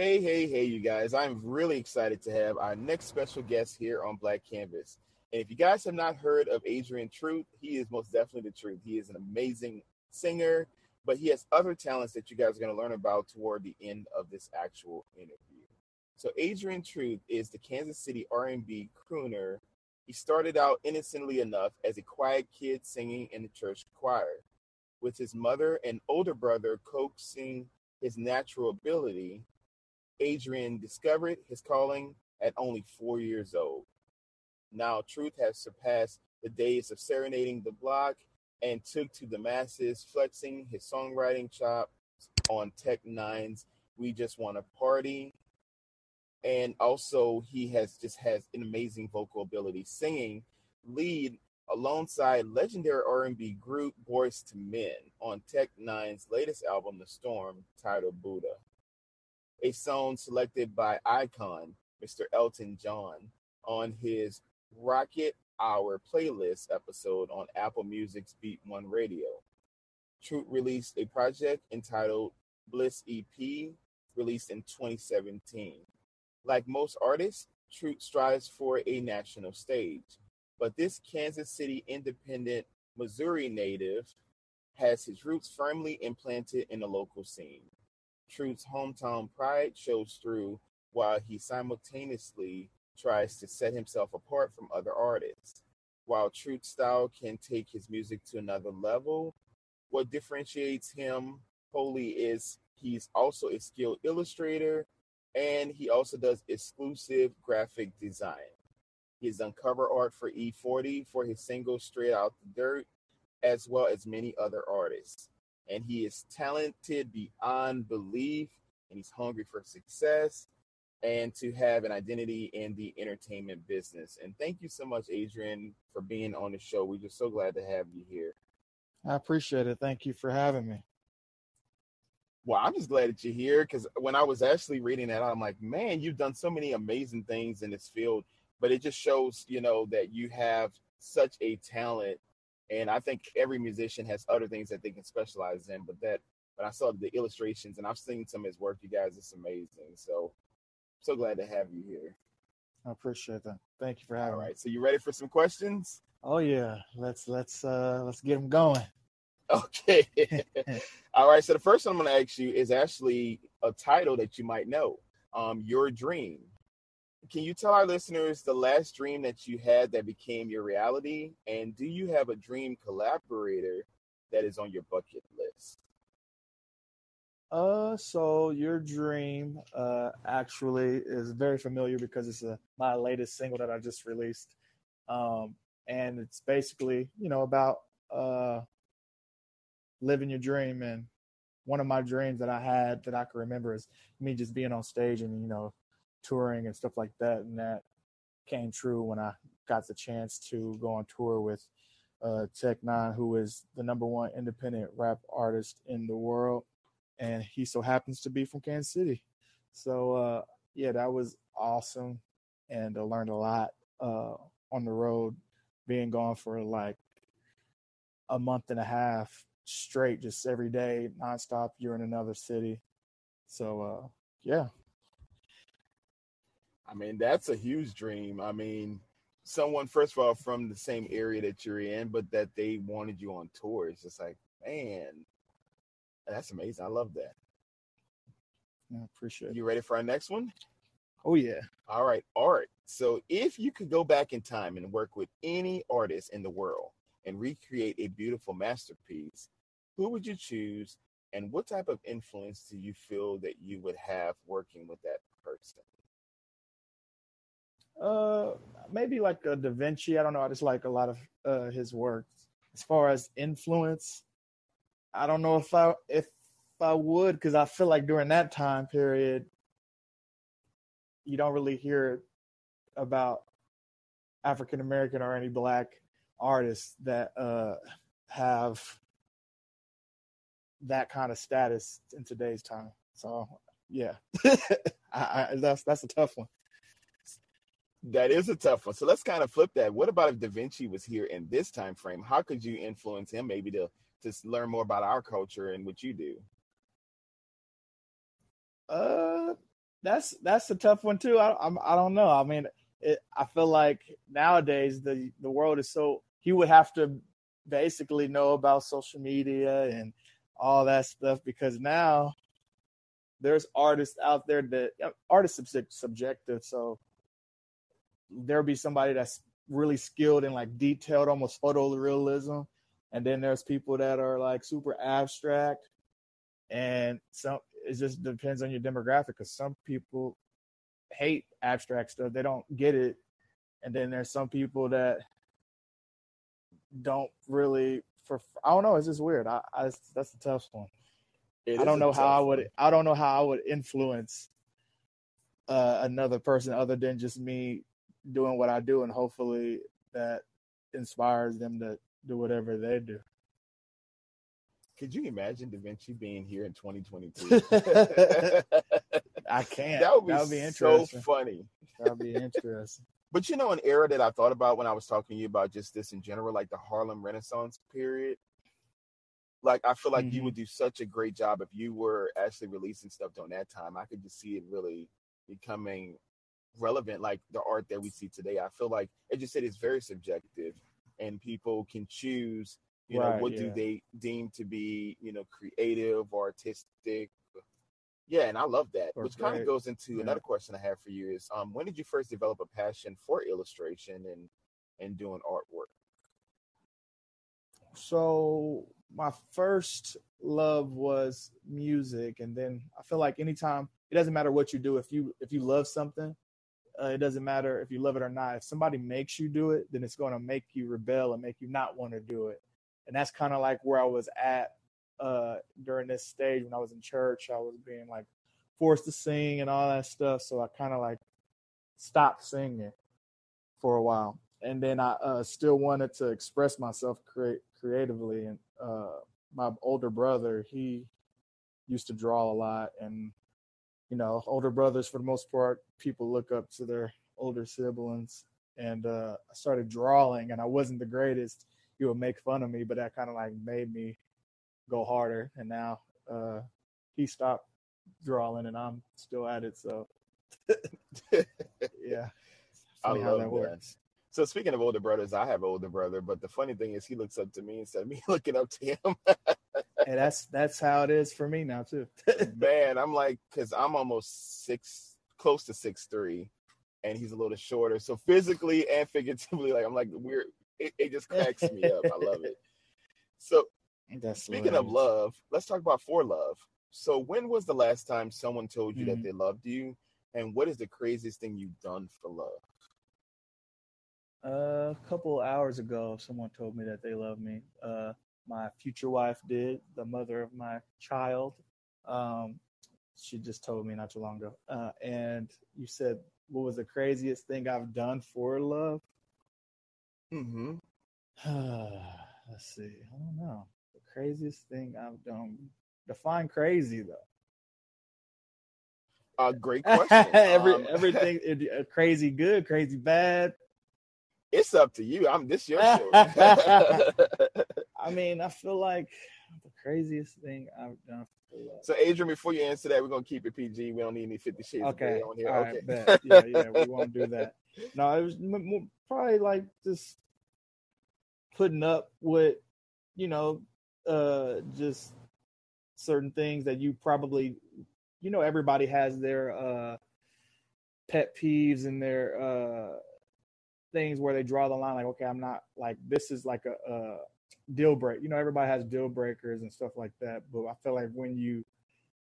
Hey, hey, hey, you guys. I'm really excited to have our next special guest here on Black Canvas. And if you guys have not heard of Adrian Truth, he is most definitely the truth. He is an amazing singer, but he has other talents that you guys are going to learn about toward the end of this actual interview. So Adrian Truth is the Kansas City R&B crooner. He started out innocently enough as a quiet kid singing in the church choir, with his mother and older brother coaxing his natural ability Adrian discovered his calling at only four years old. Now, Truth has surpassed the days of serenading the block and took to the masses, flexing his songwriting chops on Tech N9ne's We Just Want to Party. And also, he has just has an amazing vocal ability, singing lead alongside legendary R&B group Boyz II Men on Tech N9ne's latest album, The Storm, titled Buddha a song selected by Icon, Mr. Elton John, on his Rocket Hour playlist episode on Apple Music's Beat One Radio. Truth released a project entitled Bliss EP, released in 2017. Like most artists, Truth strives for a national stage, but this Kansas City independent Missouri native has his roots firmly implanted in the local scene. Truth's hometown pride shows through while he simultaneously tries to set himself apart from other artists. While Truth's style can take his music to another level, what differentiates him wholly is he's also a skilled illustrator and he also does exclusive graphic design. He's cover art for E40 for his single Straight Out the Dirt, as well as many other artists and he is talented beyond belief and he's hungry for success and to have an identity in the entertainment business. And thank you so much, Adrian, for being on the show. We're just so glad to have you here. I appreciate it. Thank you for having me. Well, I'm just glad that you're here because when I was actually reading that, I'm like, man, you've done so many amazing things in this field, but it just shows, you know, that you have such a talent and I think every musician has other things that they can specialize in. But that, but I saw the illustrations and I've seen some of his work, you guys, it's amazing. So, so glad to have you here. I appreciate that. Thank you for having All me. All right. So, you ready for some questions? Oh yeah, let's let's uh let's get them going. Okay. All right. So the first one I'm going to ask you is actually a title that you might know. Um, Your Dream. Can you tell our listeners the last dream that you had that became your reality? And do you have a dream collaborator that is on your bucket list? Uh, so your dream, uh, actually is very familiar because it's a, my latest single that I just released. Um, and it's basically, you know, about, uh, living your dream. And one of my dreams that I had that I can remember is me just being on stage and, you know, touring and stuff like that. And that came true when I got the chance to go on tour with, uh, Tech N9ne, who is the number one independent rap artist in the world and he so happens to be from Kansas City. So uh, yeah, that was awesome, and I learned a lot uh, on the road, being gone for like a month and a half straight, just every day, nonstop. You're in another city, so uh, yeah. I mean, that's a huge dream. I mean, someone first of all from the same area that you're in, but that they wanted you on tour. It's just like, man, that's amazing. I love that. I appreciate it. You ready for our next one? Oh yeah. All right, art. So if you could go back in time and work with any artist in the world and recreate a beautiful masterpiece, who would you choose and what type of influence do you feel that you would have working with that person? Uh, maybe like a Da Vinci. I don't know. I just like a lot of uh, his work. As far as influence, I don't know if I if I would because I feel like during that time period, you don't really hear about African American or any black artists that uh, have that kind of status in today's time. So yeah, I, I, that's that's a tough one. That is a tough one. So let's kind of flip that. What about if Da Vinci was here in this time frame? How could you influence him maybe to to learn more about our culture and what you do? Uh, that's that's a tough one too. I I'm, I don't know. I mean, it, I feel like nowadays the the world is so he would have to basically know about social media and all that stuff because now there's artists out there that artists are subjective so there'll be somebody that's really skilled in like detailed almost photorealism and then there's people that are like super abstract and some it just depends on your demographic because some people hate abstract stuff they don't get it and then there's some people that don't really for i don't know it's just weird i, I that's the tough one it i don't know how i would one. i don't know how i would influence uh, another person other than just me doing what i do and hopefully that inspires them to do whatever they do could you imagine Da Vinci being here in 2022? I can't. That would be, that would be interesting. so funny. That would be interesting. but you know, an era that I thought about when I was talking to you about just this in general, like the Harlem Renaissance period. Like I feel like mm-hmm. you would do such a great job if you were actually releasing stuff during that time. I could just see it really becoming relevant, like the art that we see today. I feel like it just said it's very subjective, and people can choose you know, right, what yeah. do they deem to be, you know, creative or artistic? Yeah, and I love that. Or Which kind of goes into yeah. another question I have for you is um when did you first develop a passion for illustration and and doing artwork? So my first love was music and then I feel like anytime it doesn't matter what you do if you if you love something uh, it doesn't matter if you love it or not if somebody makes you do it then it's going to make you rebel and make you not want to do it and that's kind of like where I was at uh, during this stage when I was in church. I was being like forced to sing and all that stuff, so I kind of like stopped singing for a while, and then I uh, still wanted to express myself cre- creatively. And uh, my older brother, he used to draw a lot, and you know, older brothers for the most part, people look up to their older siblings. And uh, I started drawing, and I wasn't the greatest he would make fun of me, but that kind of like made me go harder. And now uh, he stopped drawing, and I'm still at it. So yeah, I love how that, that works. So speaking of older brothers, I have an older brother, but the funny thing is he looks up to me instead of me looking up to him. and that's that's how it is for me now too. Man, I'm like, cause I'm almost six, close to six three, and he's a little shorter. So physically and figuratively, like I'm like we're it, it just cracks me up. I love it. So That's speaking hilarious. of love, let's talk about for love. So when was the last time someone told you mm-hmm. that they loved you? And what is the craziest thing you've done for love? Uh, a couple hours ago, someone told me that they love me. Uh, my future wife did, the mother of my child. Um, she just told me not too long ago. Uh, and you said, what was the craziest thing I've done for love? Mm-hmm. Let's see. I don't know. The craziest thing I've done. Define crazy though. Uh, great question. Every, um, everything uh, crazy good, crazy bad. It's up to you. I'm this your show. I mean, I feel like the craziest thing I've done. So, Adrian, before you answer that, we're gonna keep it PG. We don't need any Fifty Shades okay. on here. All okay. Right, yeah, yeah, we won't do that. No, it was probably like just putting up with, you know, uh, just certain things that you probably, you know, everybody has their uh, pet peeves and their uh, things where they draw the line. Like, okay, I'm not like this is like a, a deal break. You know, everybody has deal breakers and stuff like that. But I feel like when you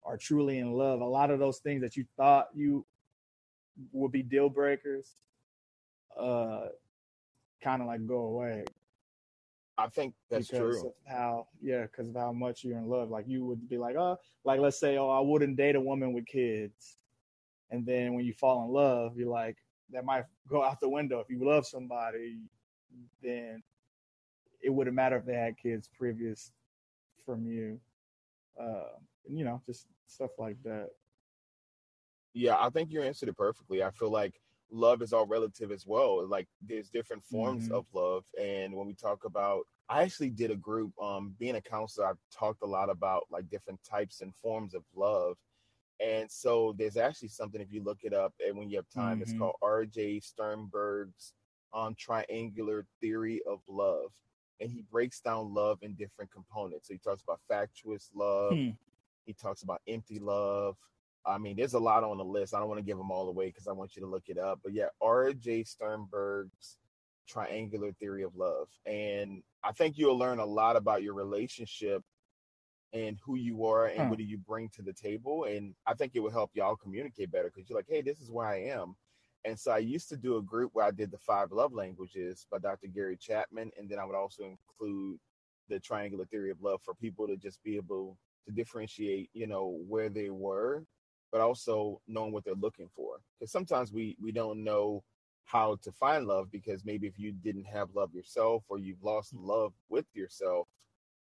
are truly in love, a lot of those things that you thought you would be deal breakers, uh, kind of like go away. I think that's because true. Of how yeah, because of how much you're in love. Like you would be like, oh, like let's say, oh, I wouldn't date a woman with kids, and then when you fall in love, you're like, that might go out the window. If you love somebody, then it wouldn't matter if they had kids previous from you. Uh, you know, just stuff like that. Yeah, I think you answered it perfectly. I feel like love is all relative as well. Like there's different forms mm-hmm. of love. And when we talk about I actually did a group, um, being a counselor, I've talked a lot about like different types and forms of love. And so there's actually something if you look it up and when you have time, it's Mhm. called R.J. Sternberg's um, triangular theory of love, and he breaks down love in different components. So he talks about fatuous love. Hmm. He talks about empty love. I mean, there's a lot on the list. I don't want to give them all away because I want you to look it up. But yeah, R.J. Sternberg's triangular theory of love, and I think you'll learn a lot about your relationship and who you are and Huh. what do you bring to the table. And I think it will help y'all communicate better because you're like, hey, this is where I am. And so I used to do a group where I did the five love languages by Dr. Gary Chapman. And then I would also include the triangular theory of love for people to just be able to differentiate, you know, where they were, but also knowing what they're looking for. Because sometimes we we don't know how to find love because maybe if you didn't have love yourself or you've lost love with yourself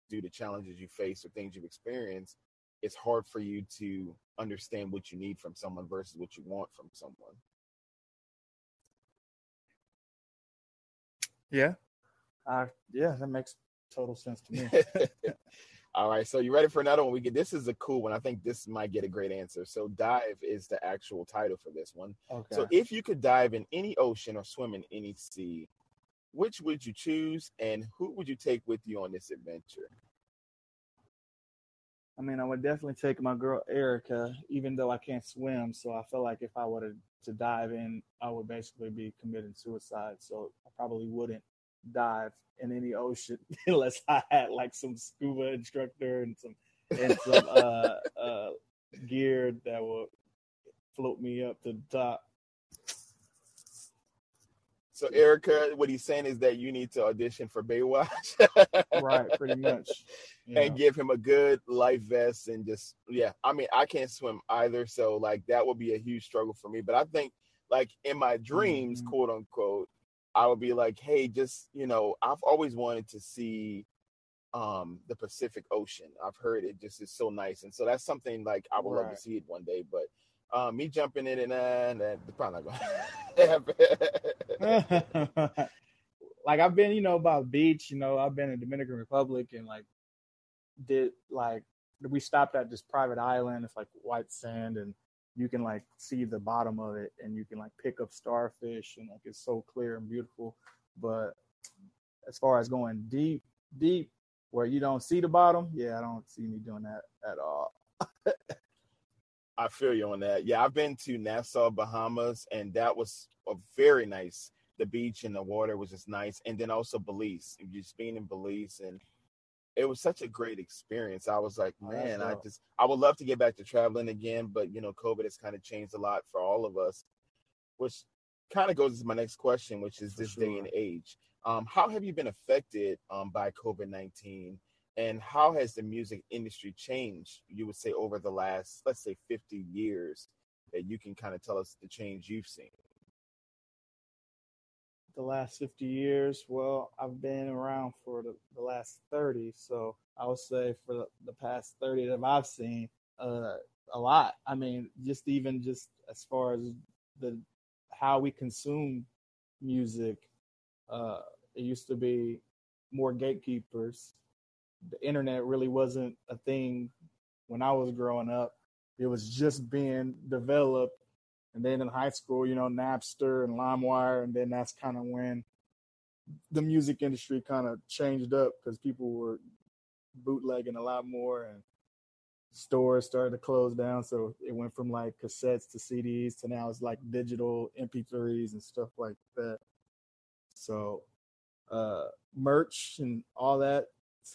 due to challenges you face or things you've experienced, it's hard for you to understand what you need from someone versus what you want from someone. Yeah. Uh, yeah, that makes total sense to me. All right, so you ready for another one? We get this is a cool one. I think this might get a great answer. So dive is the actual title for this one. Okay. So if you could dive in any ocean or swim in any sea, which would you choose and who would you take with you on this adventure? I mean, I would definitely take my girl Erica, even though I can't swim. So I feel like if I were to, to dive in, I would basically be committing suicide. So I probably wouldn't dive in any ocean unless I had like some scuba instructor and some and some uh, uh, gear that will float me up to the top. So Erica, what he's saying is that you need to audition for Baywatch. Right, pretty much. Yeah. and give him a good life vest and just yeah i mean i can't swim either so like that would be a huge struggle for me but i think like in my dreams Mhm. quote unquote i would be like hey just you know i've always wanted to see um the pacific ocean i've heard it just is so nice and so that's something like i would love to see it one day but um me jumping in and uh, that's probably not gonna happen like I've been, you know, about beach, you know, I've been in Dominican Republic and like did like we stopped at this private island. It's like white sand and you can like see the bottom of it and you can like pick up starfish and like it's so clear and beautiful. But as far as going deep, deep where you don't see the bottom, yeah, I don't see me doing that at all. I feel you on that. Yeah, I've been to Nassau, Bahamas, and that was a very nice. The beach and the water was just nice, and then also Belize. Just being in Belize, and it was such a great experience. I was like, Oh, man, I just I would love to get back to traveling again, but you know, COVID has kind of changed a lot for all of us, which kind of goes to my next question, which is For this day and age. Um, how have you been affected um, by COVID nineteen? And how has the music industry changed, you would say, over the last, let's say, 50 years that you can kind of tell us the change you've seen? the last 50 years well i've been around for the, the last 30 so i would say for the, the past 30 that i've seen uh, a lot i mean just even just as far as the how we consume music uh, it used to be more gatekeepers the internet really wasn't a thing when i was growing up it was just being developed and then in high school, you know, Napster and LimeWire, and then that's kind of when the music industry kind of changed up because people were bootlegging a lot more, and stores started to close down. So it went from like cassettes to CDs to now it's like digital MP3s and stuff like that. So uh, merch and all that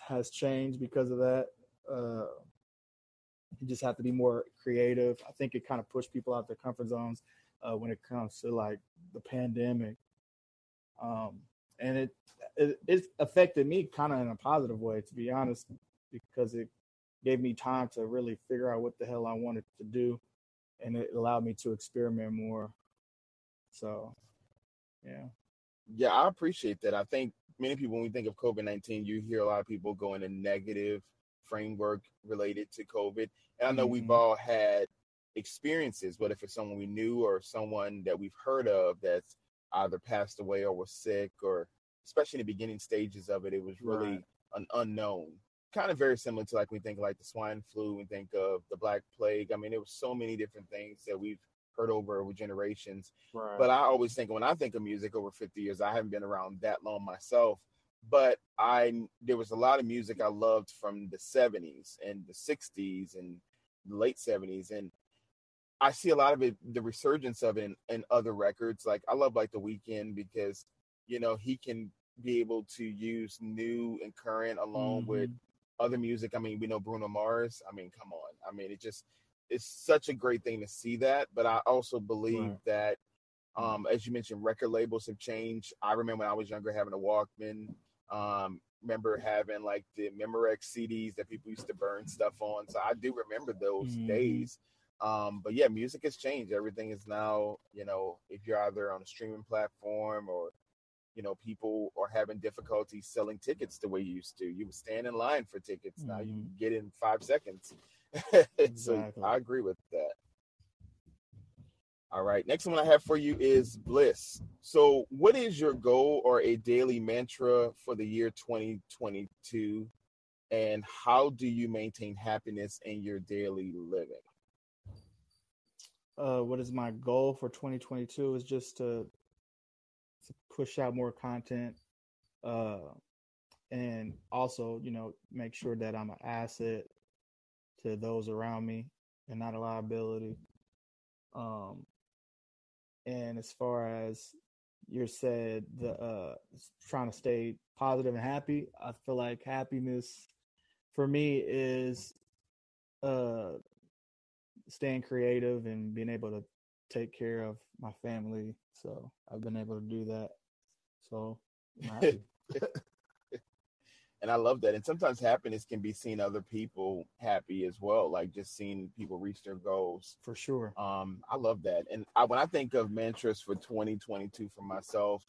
has changed because of that. Uh, you just have to be more creative. I think it kind of pushed people out their comfort zones uh, when it comes to like the pandemic, um, and it, it it affected me kind of in a positive way, to be honest, because it gave me time to really figure out what the hell I wanted to do, and it allowed me to experiment more. So, yeah. Yeah, I appreciate that. I think many people, when we think of COVID 19, you hear a lot of people go in a negative framework related to COVID. And I know we've Mhm. all had experiences, but if it's someone we knew or someone that we've heard of that's either passed away or was sick, or especially in the beginning stages of it, it was really Right. an unknown. kind of very similar to like we think like the swine flu, we think of the black plague. I mean, there was so many different things that we've heard over over generations. Right. But I always think when I think of music over 50 years, I haven't been around that long myself. But I there was a lot of music I loved from the 70s and the 60s and the late 70s, and I see a lot of it, the resurgence of it in, in other records. Like I love like The Weeknd because you know he can be able to use new and current along Mm-hmm. with other music. I mean, we know Bruno Mars. I mean, come on. I mean, it just it's such a great thing to see that. But I also believe Right. that, um, as you mentioned, record labels have changed. I remember when I was younger having a Walkman. Um, remember having like the Memorex CDs that people used to burn stuff on. So I do remember those Mhm. days. Um, but yeah, music has changed. Everything is now, you know, if you're either on a streaming platform or you know, people are having difficulty selling tickets the way you used to. You would stand in line for tickets. Now you Mhm. get in five seconds. so I agree with that. All right. Next one I have for you is bliss. So, what is your goal or a daily mantra for the year 2022? And how do you maintain happiness in your daily living? uh, what is my goal for 2022 is just to, to push out more content uh, and also you know make sure that i'm an asset to those around me and not a liability um, and as far as you said the uh, trying to stay positive and happy i feel like happiness for me is uh staying creative and being able to take care of my family. So I've been able to do that. So. and I love that. And sometimes happiness can be seeing other people happy as well, like just seeing people reach their goals. for sure. Um, I love that. And I, when I think of mantras for 2022 for myself,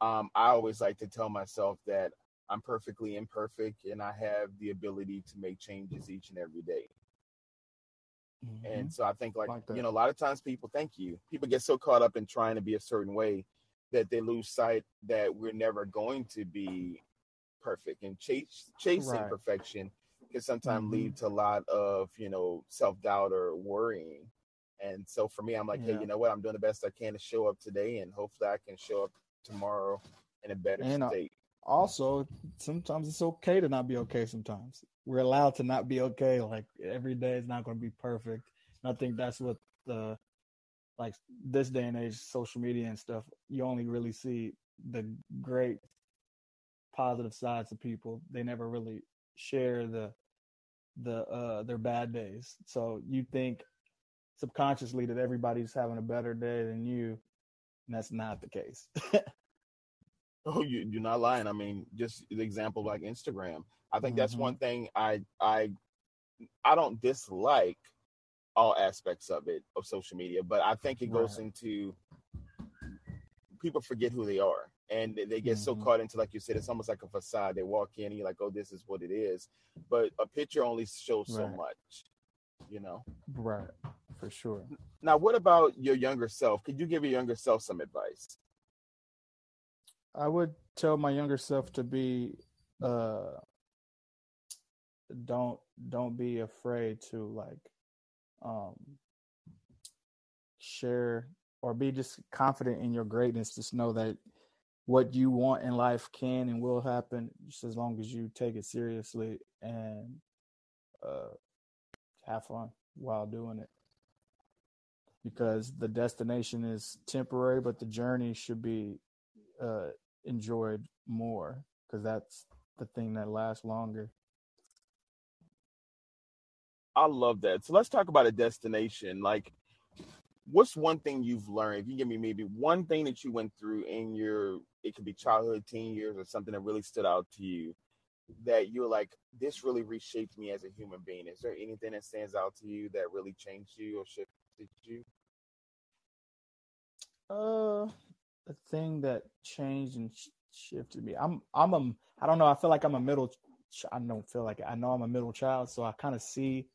um, I always like to tell myself that I'm perfectly imperfect and I have the ability to make changes each and every day. Mhm. And so I think like, Like you know, a lot of times people thank you. People get so caught up in trying to be a certain way that they lose sight that we're never going to be perfect and chase chasing Right. perfection can sometimes Mhm. lead to a lot of, you know, self-doubt or worrying. And so for me, I'm like, hey, you know what? I'm doing the best I can to show up today and hopefully I can show up tomorrow in a better And, uh, state. also, sometimes it's okay to not be okay. Sometimes we're allowed to not be okay. Like every day is not going to be perfect. And I think that's what the like this day and age, social media and stuff. You only really see the great positive sides of people. They never really share the the uh their bad days. So you think subconsciously that everybody's having a better day than you, and that's not the case. Oh, you, you're not lying. I mean, just the example like Instagram. I think that's Mhm. one thing I I I don't dislike all aspects of it of social media, but I think it goes Right. into people forget who they are and they- get so Mhm. caught into like you said it's almost like a facade. They walk in and you're like oh this is what it is. But a picture only shows so much you know? Right, for sure. now what about your younger self? Could you give your younger self some advice? I would tell my younger self to be uh don't don't be afraid to like um share or be just confident in your greatness. Just know that what you want in life can and will happen just as long as you take it seriously and uh have fun while doing it because the destination is temporary but the journey should be uh enjoyed more because that's the thing that lasts longer. I love that. So let's talk about a destination. Like, what's one thing you've learned? If you give me maybe one thing that you went through in your, it could be childhood, teen years, or something that really stood out to you that you're like, this really reshaped me as a human being. Is there anything that stands out to you that really changed you or shifted you? Uh, the thing that changed and sh- shifted me. I'm I'm a I don't know. I feel like I'm a middle. Ch- I don't feel like. I know I'm a middle child, so I kind of see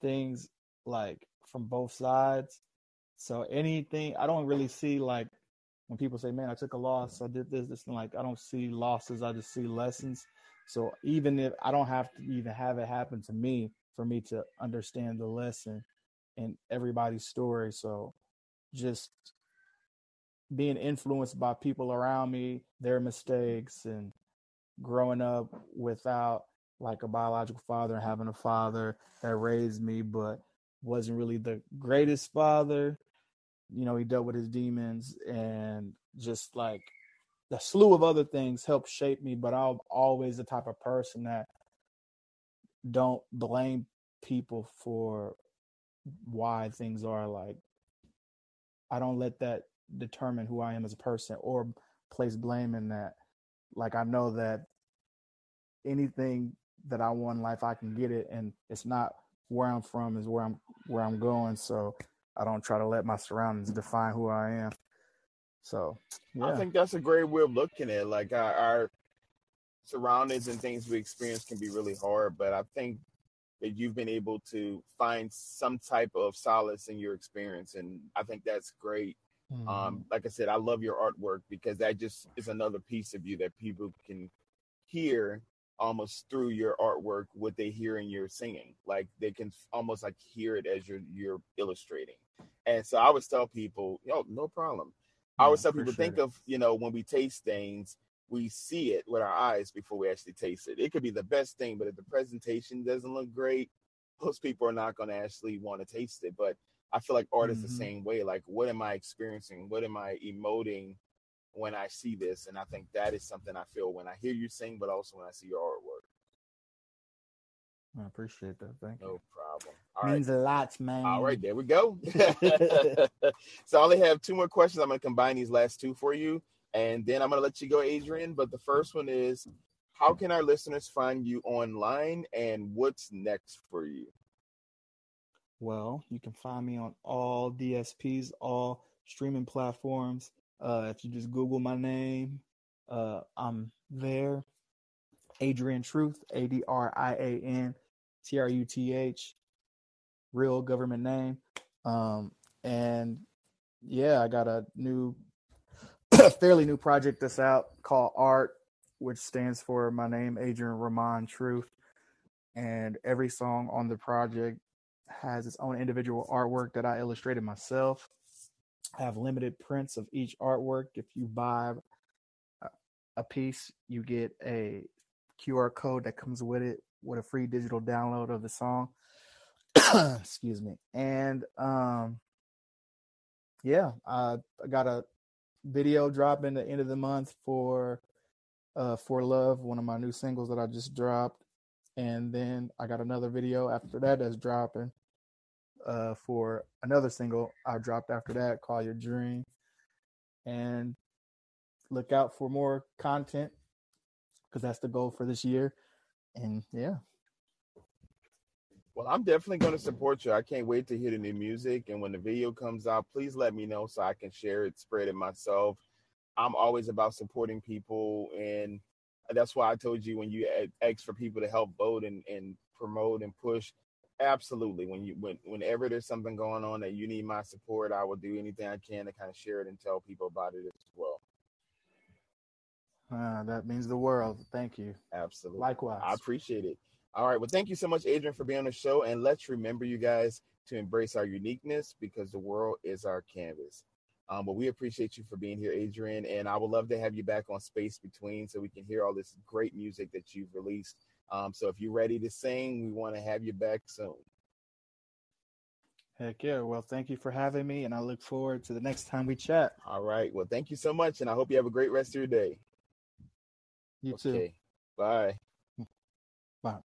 things like from both sides. So anything I don't really see like when people say, "Man, I took a loss. I did this, this," and like I don't see losses. I just see lessons. So even if I don't have to even have it happen to me for me to understand the lesson in everybody's story. So just being influenced by people around me, their mistakes, and growing up without like a biological father and having a father that raised me, but wasn't really the greatest father. You know, he dealt with his demons and just like the slew of other things helped shape me, but I'm always the type of person that don't blame people for why things are like I don't let that determine who I am as a person or place blame in that. Like I know that anything that I want in life, I can get it, and it's not where I'm from is where I'm where I'm going. So I don't try to let my surroundings define who I am. So yeah. I think that's a great way of looking at it. Like our, our surroundings and things we experience can be really hard, but I think that you've been able to find some type of solace in your experience, and I think that's great. Mm-hmm. Um, like I said, I love your artwork because that just is another piece of you that people can hear almost through your artwork what they hear in your singing. Like they can almost like hear it as you're you're illustrating. And so I always tell people, yo, no problem. I would tell people think of, you know, when we taste things, we see it with our eyes before we actually taste it. It could be the best thing, but if the presentation doesn't look great, most people are not going to actually want to taste it. But I feel like art mm-hmm. is the mm-hmm. same way. Like, what am I experiencing? What am I emoting when I see this? And I think that is something I feel when I hear you sing, but also when I see your artwork. I appreciate that. Thank you. No problem. All Means right. a lot, man. All right, there we go. so I only have two more questions. I'm going to combine these last two for you, and then I'm going to let you go, Adrian. But the first one is, how can our listeners find you online, and what's next for you? Well, you can find me on all DSPs, all streaming platforms. Uh, if you just Google my name, uh, I'm there. Adrian Truth, A D R I A N T R U T H, real government name. Um, and yeah, I got a new, fairly new project that's out called Art, which stands for my name, Adrian Ramon Truth. And every song on the project has its own individual artwork that I illustrated myself. I have limited prints of each artwork. If you buy a piece, you get a QR code that comes with it with a free digital download of the song. Excuse me. And um yeah, I got a video dropping the end of the month for uh for love, one of my new singles that I just dropped. And then I got another video after that that's dropping uh for another single I dropped after that, Call Your Dream. And look out for more content because that's the goal for this year. And yeah. Well, I'm definitely going to support you. I can't wait to hear the new music. And when the video comes out, please let me know so I can share it, spread it myself. I'm always about supporting people. And that's why I told you when you ask for people to help vote and, and promote and push, absolutely. When you when whenever there's something going on that you need my support, I will do anything I can to kind of share it and tell people about it as well. Uh, that means the world. Thank you. Absolutely. Likewise. I appreciate it. All right. Well, thank you so much, Adrian, for being on the show. And let's remember, you guys, to embrace our uniqueness because the world is our canvas. Um, but we appreciate you for being here, Adrian. And I would love to have you back on Space Between so we can hear all this great music that you've released. Um, so if you're ready to sing, we want to have you back soon. Heck yeah. Well, thank you for having me. And I look forward to the next time we chat. All right. Well, thank you so much. And I hope you have a great rest of your day. You okay. too. Bye. Bye.